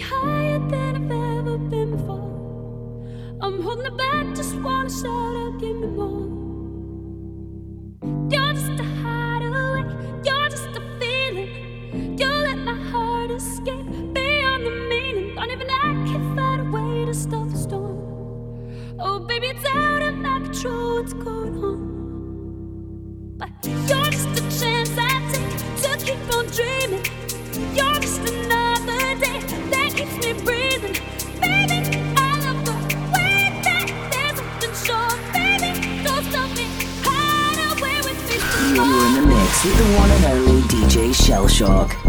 higher than I've ever been before. I'm holding it back, just wanna shout out, give me more. Shell Shock.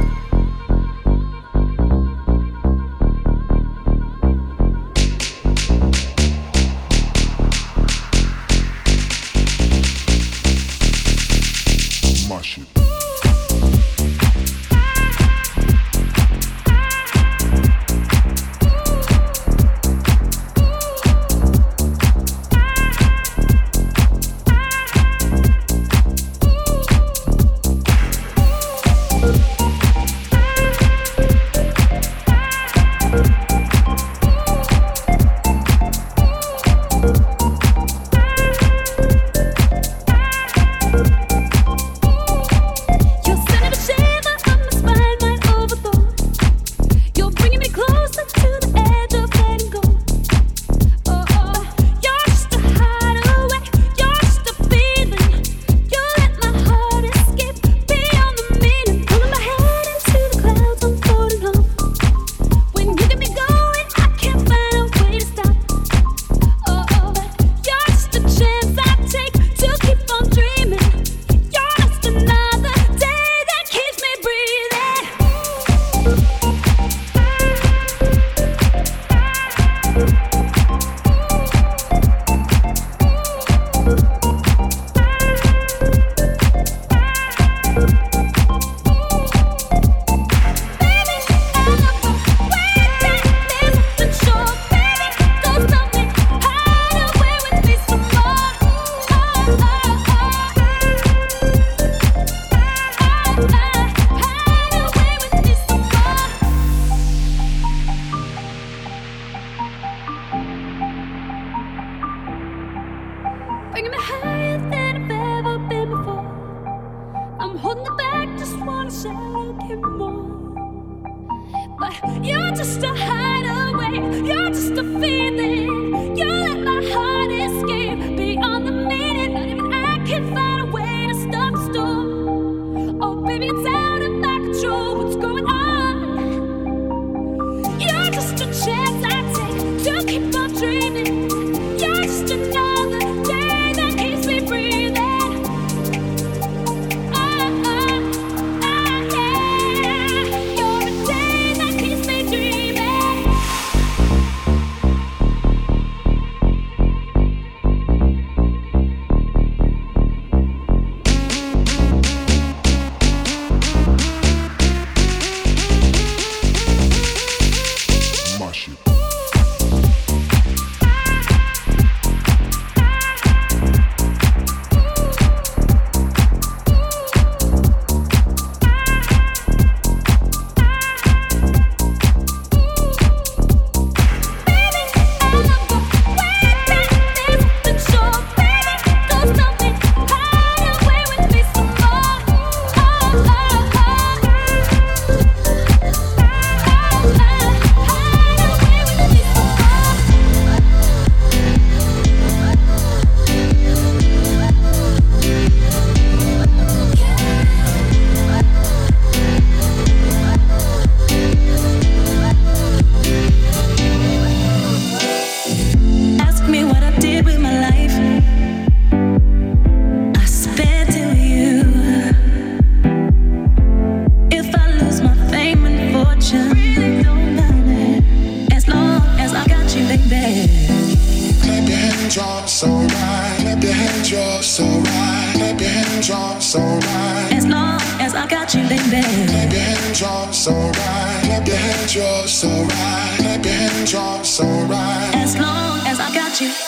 As long as I got you, baby. Baby, it's alright. Baby, it's alright. Baby, so right. As long as I got you.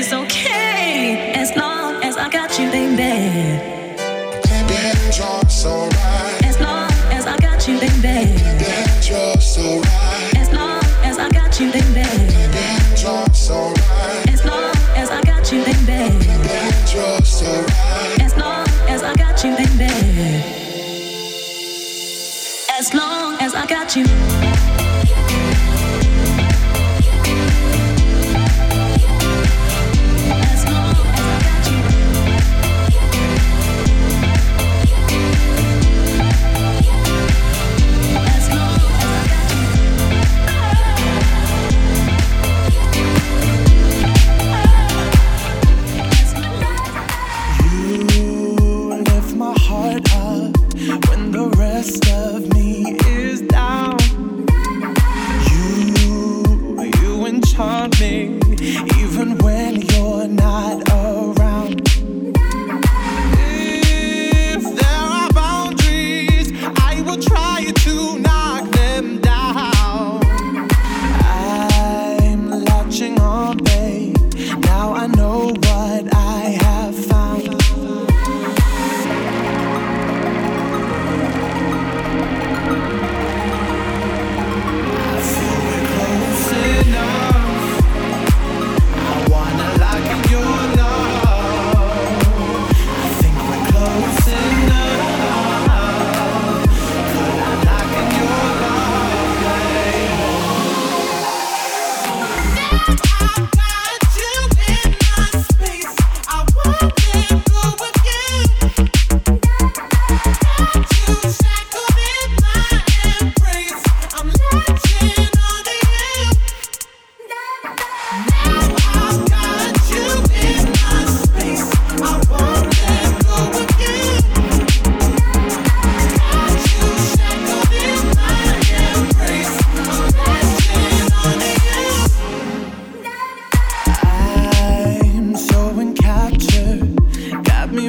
It's okay as long as I got you, baby. Baby, so right.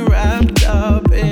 wrapped up in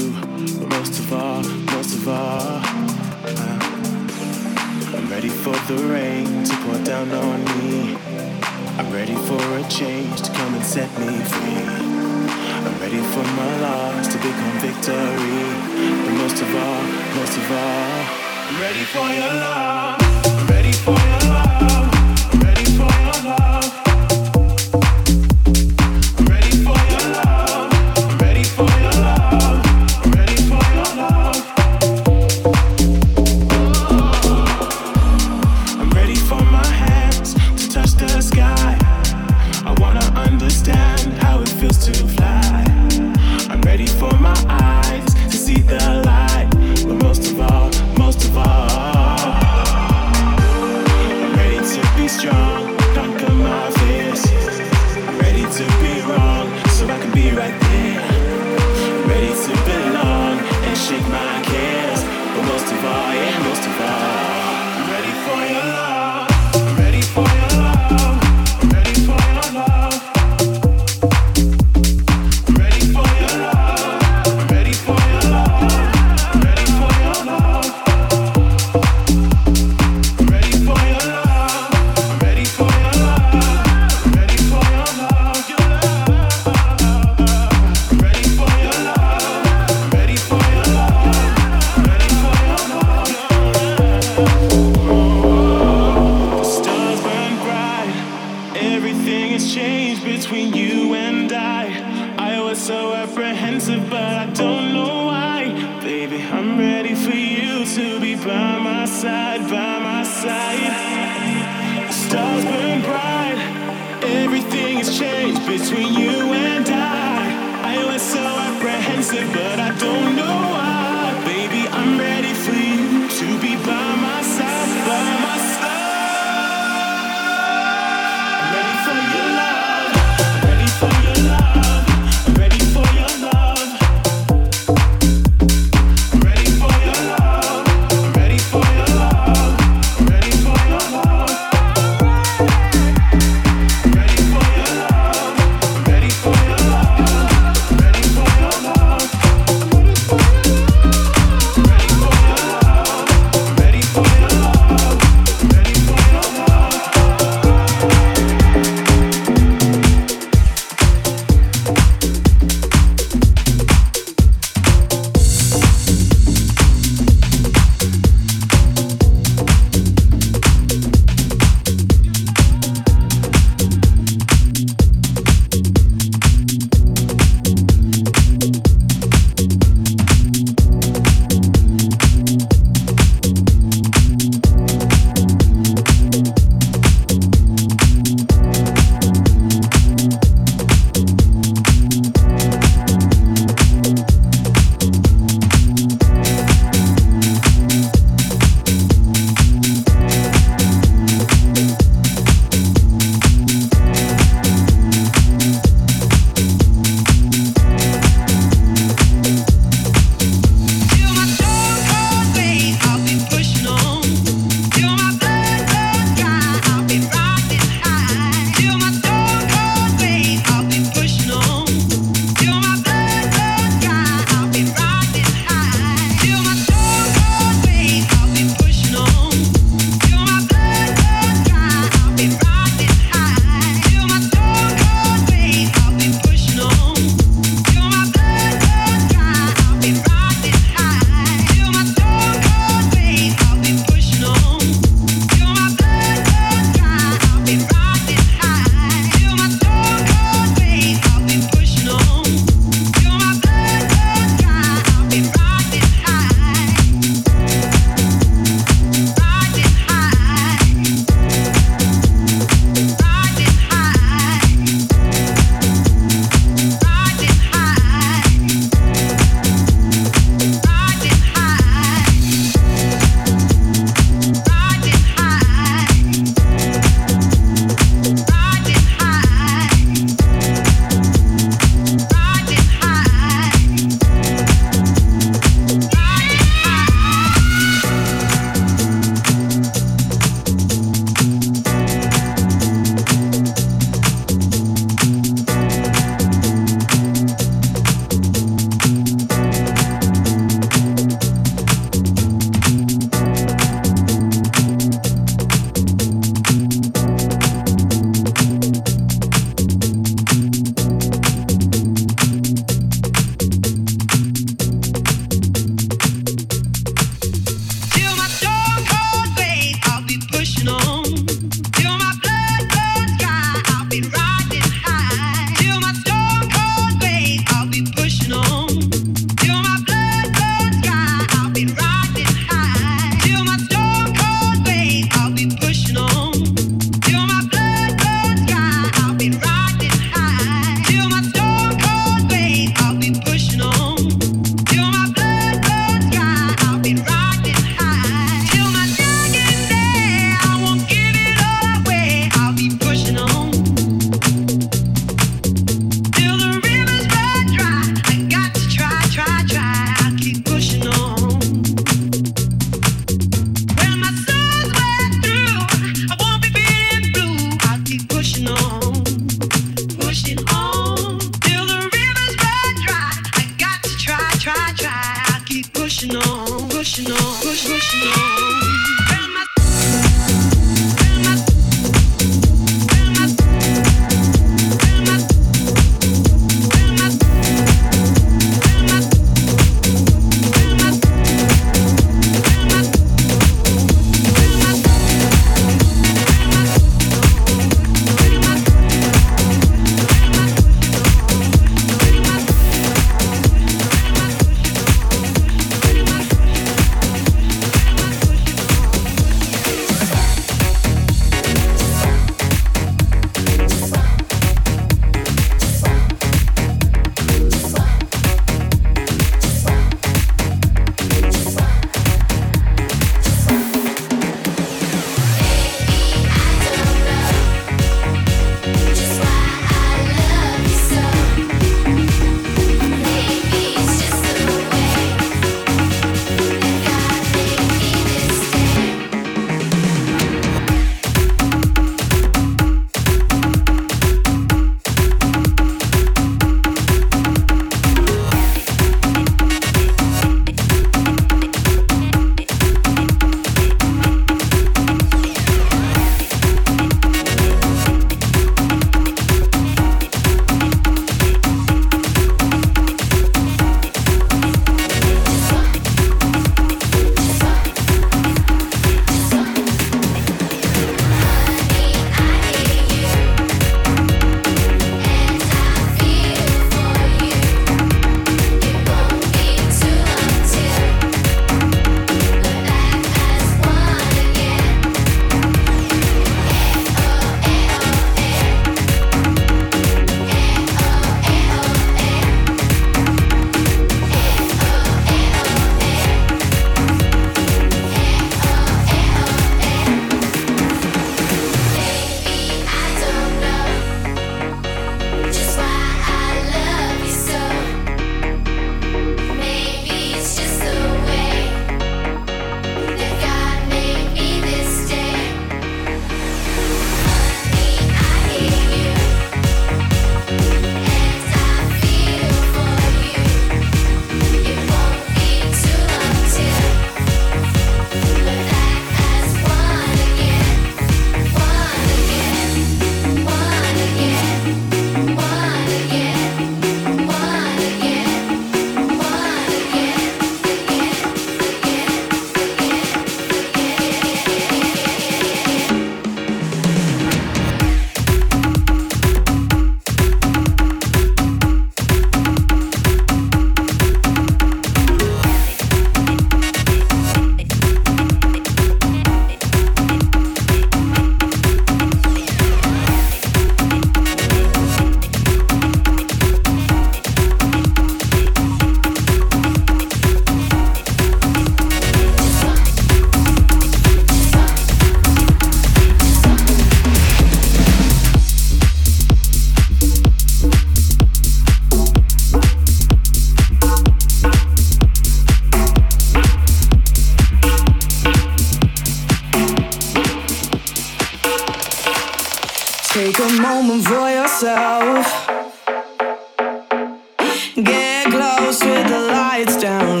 With the lights down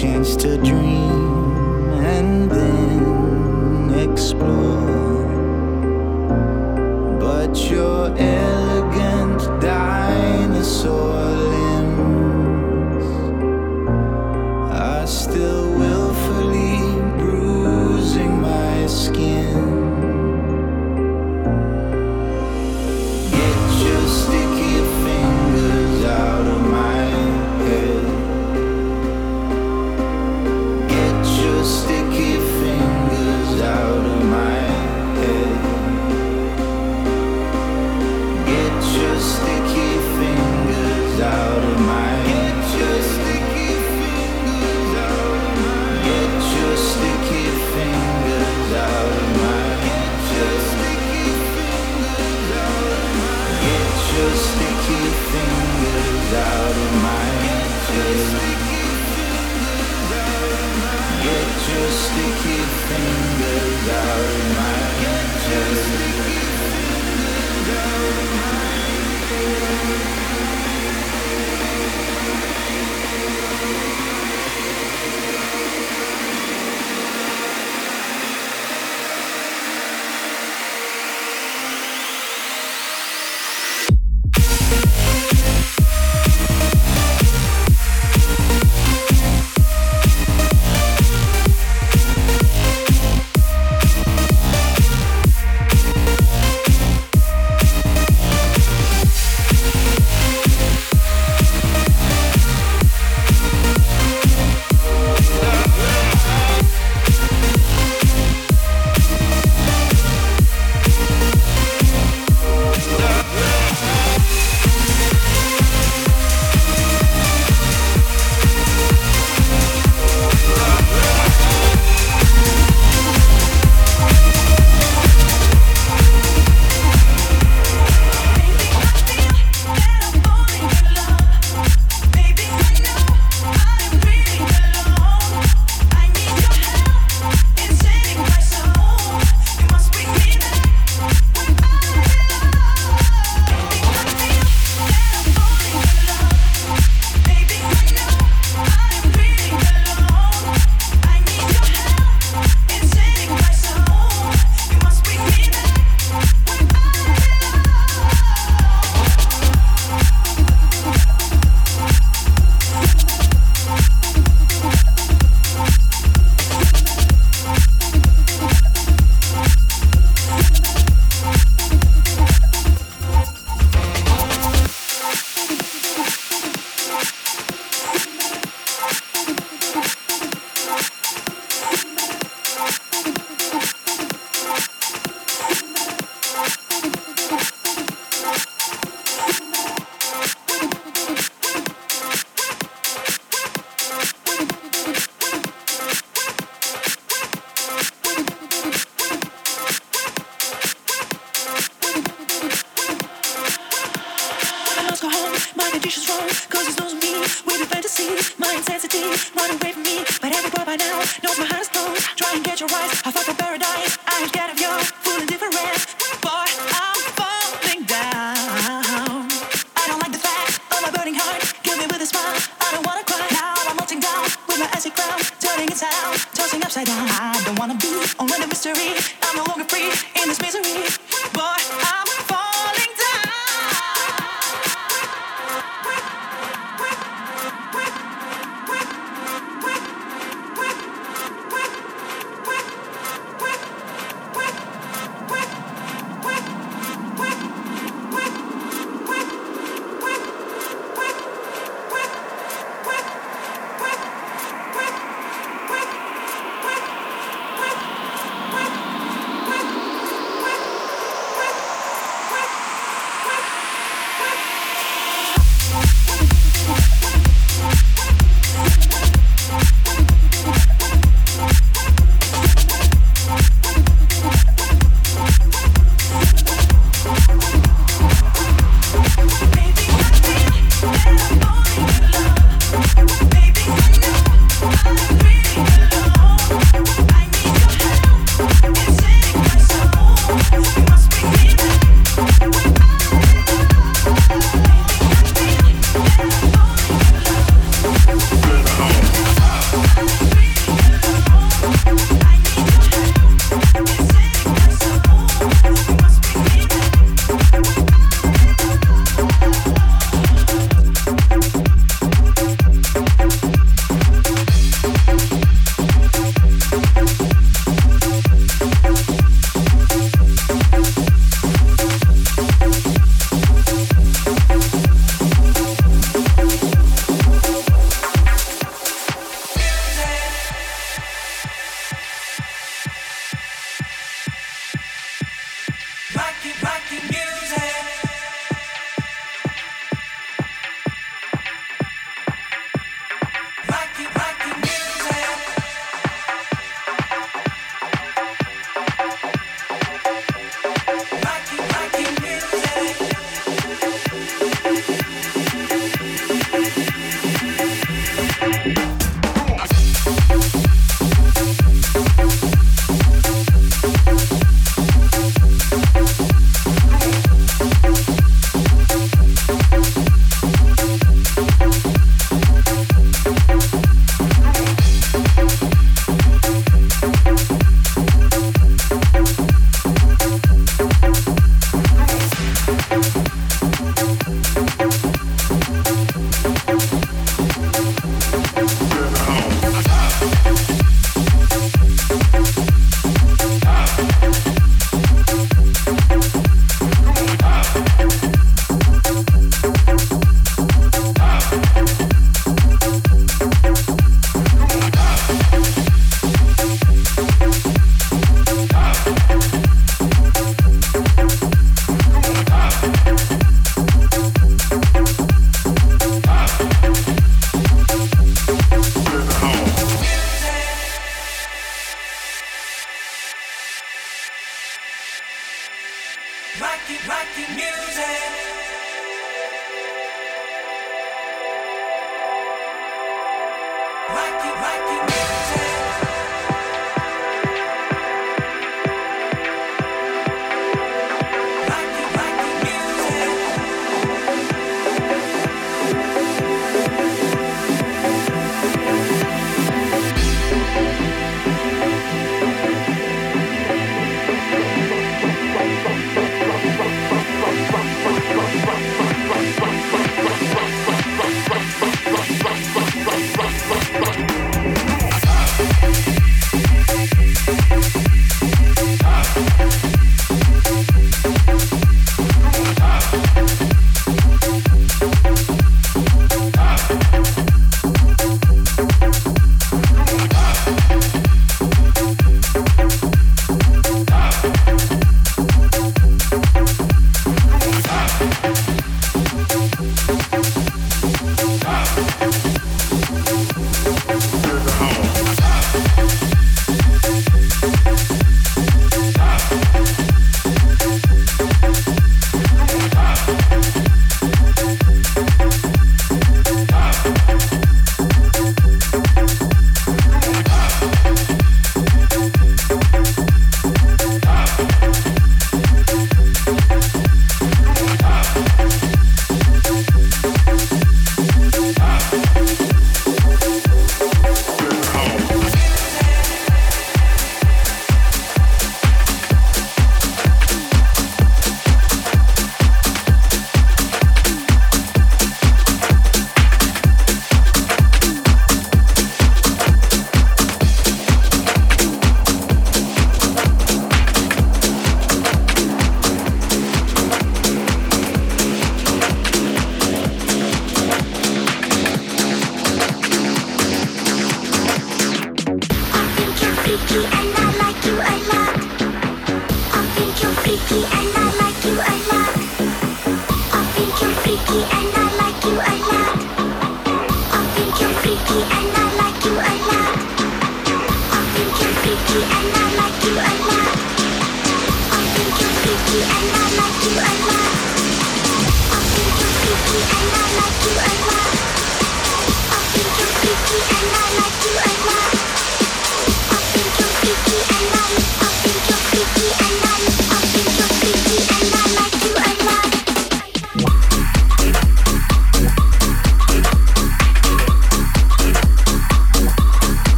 chance to dream and then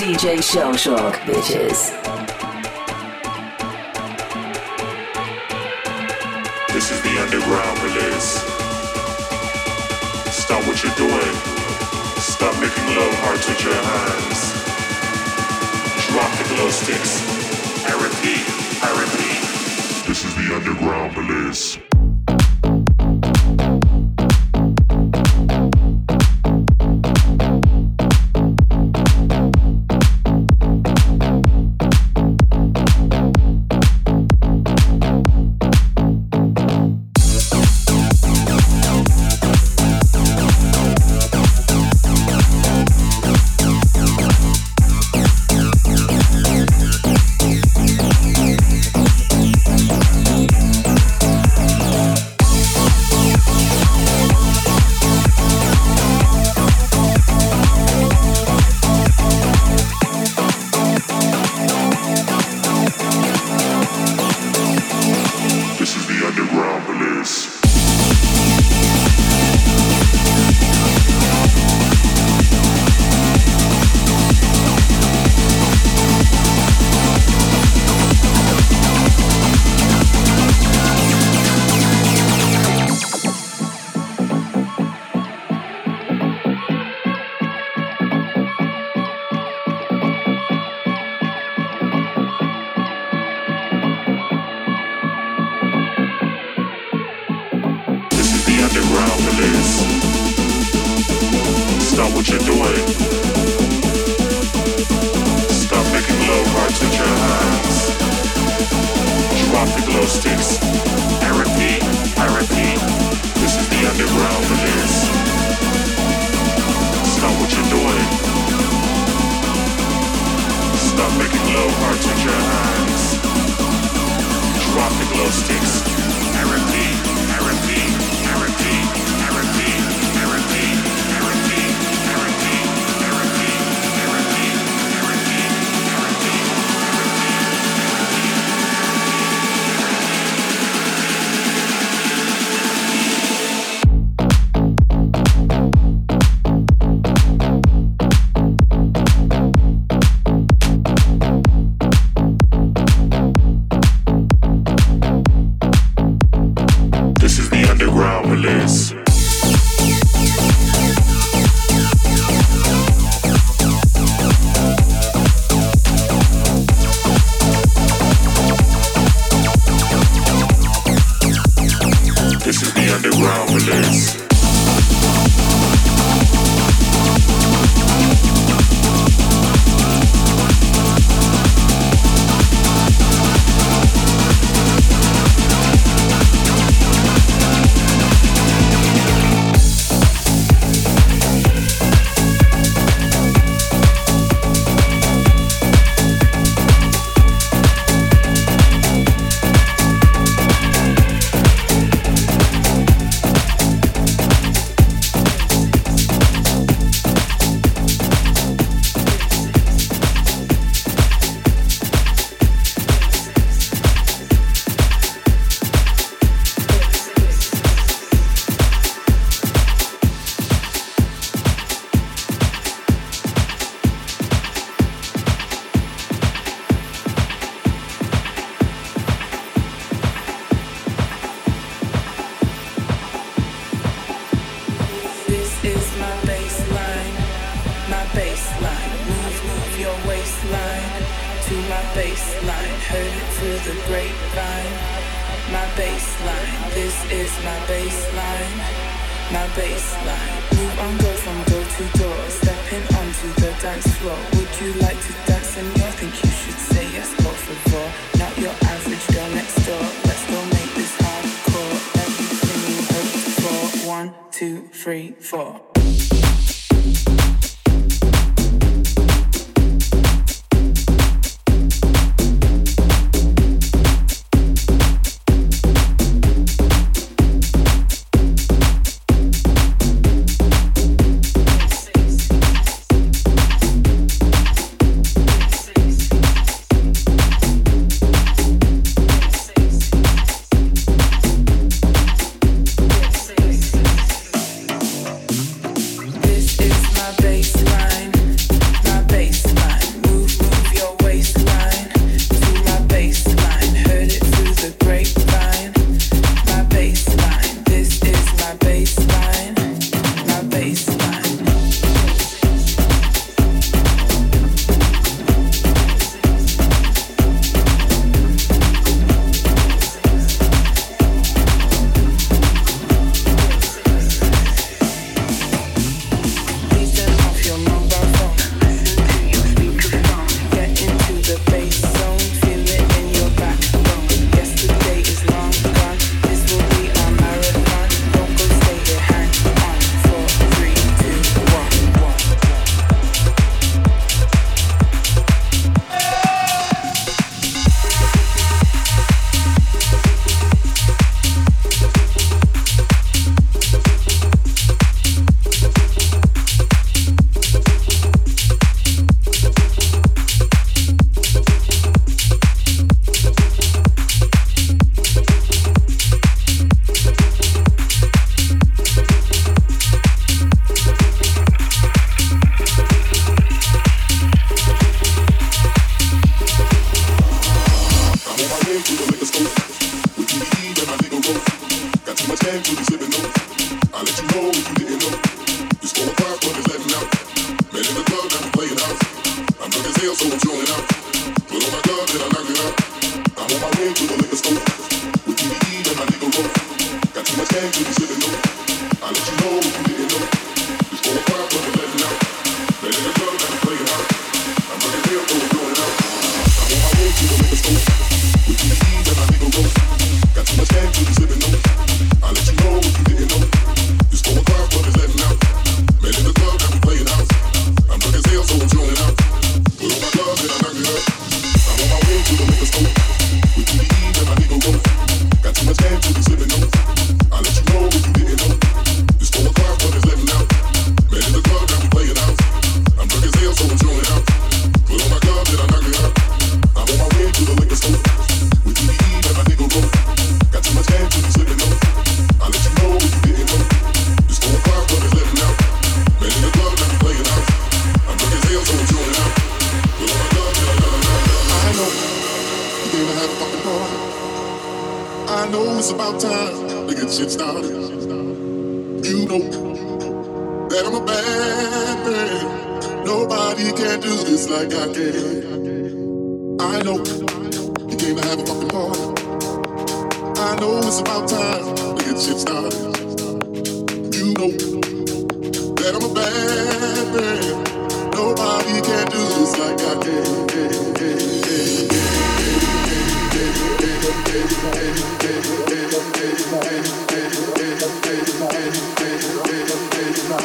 DJ Shellshock, bitches.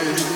life.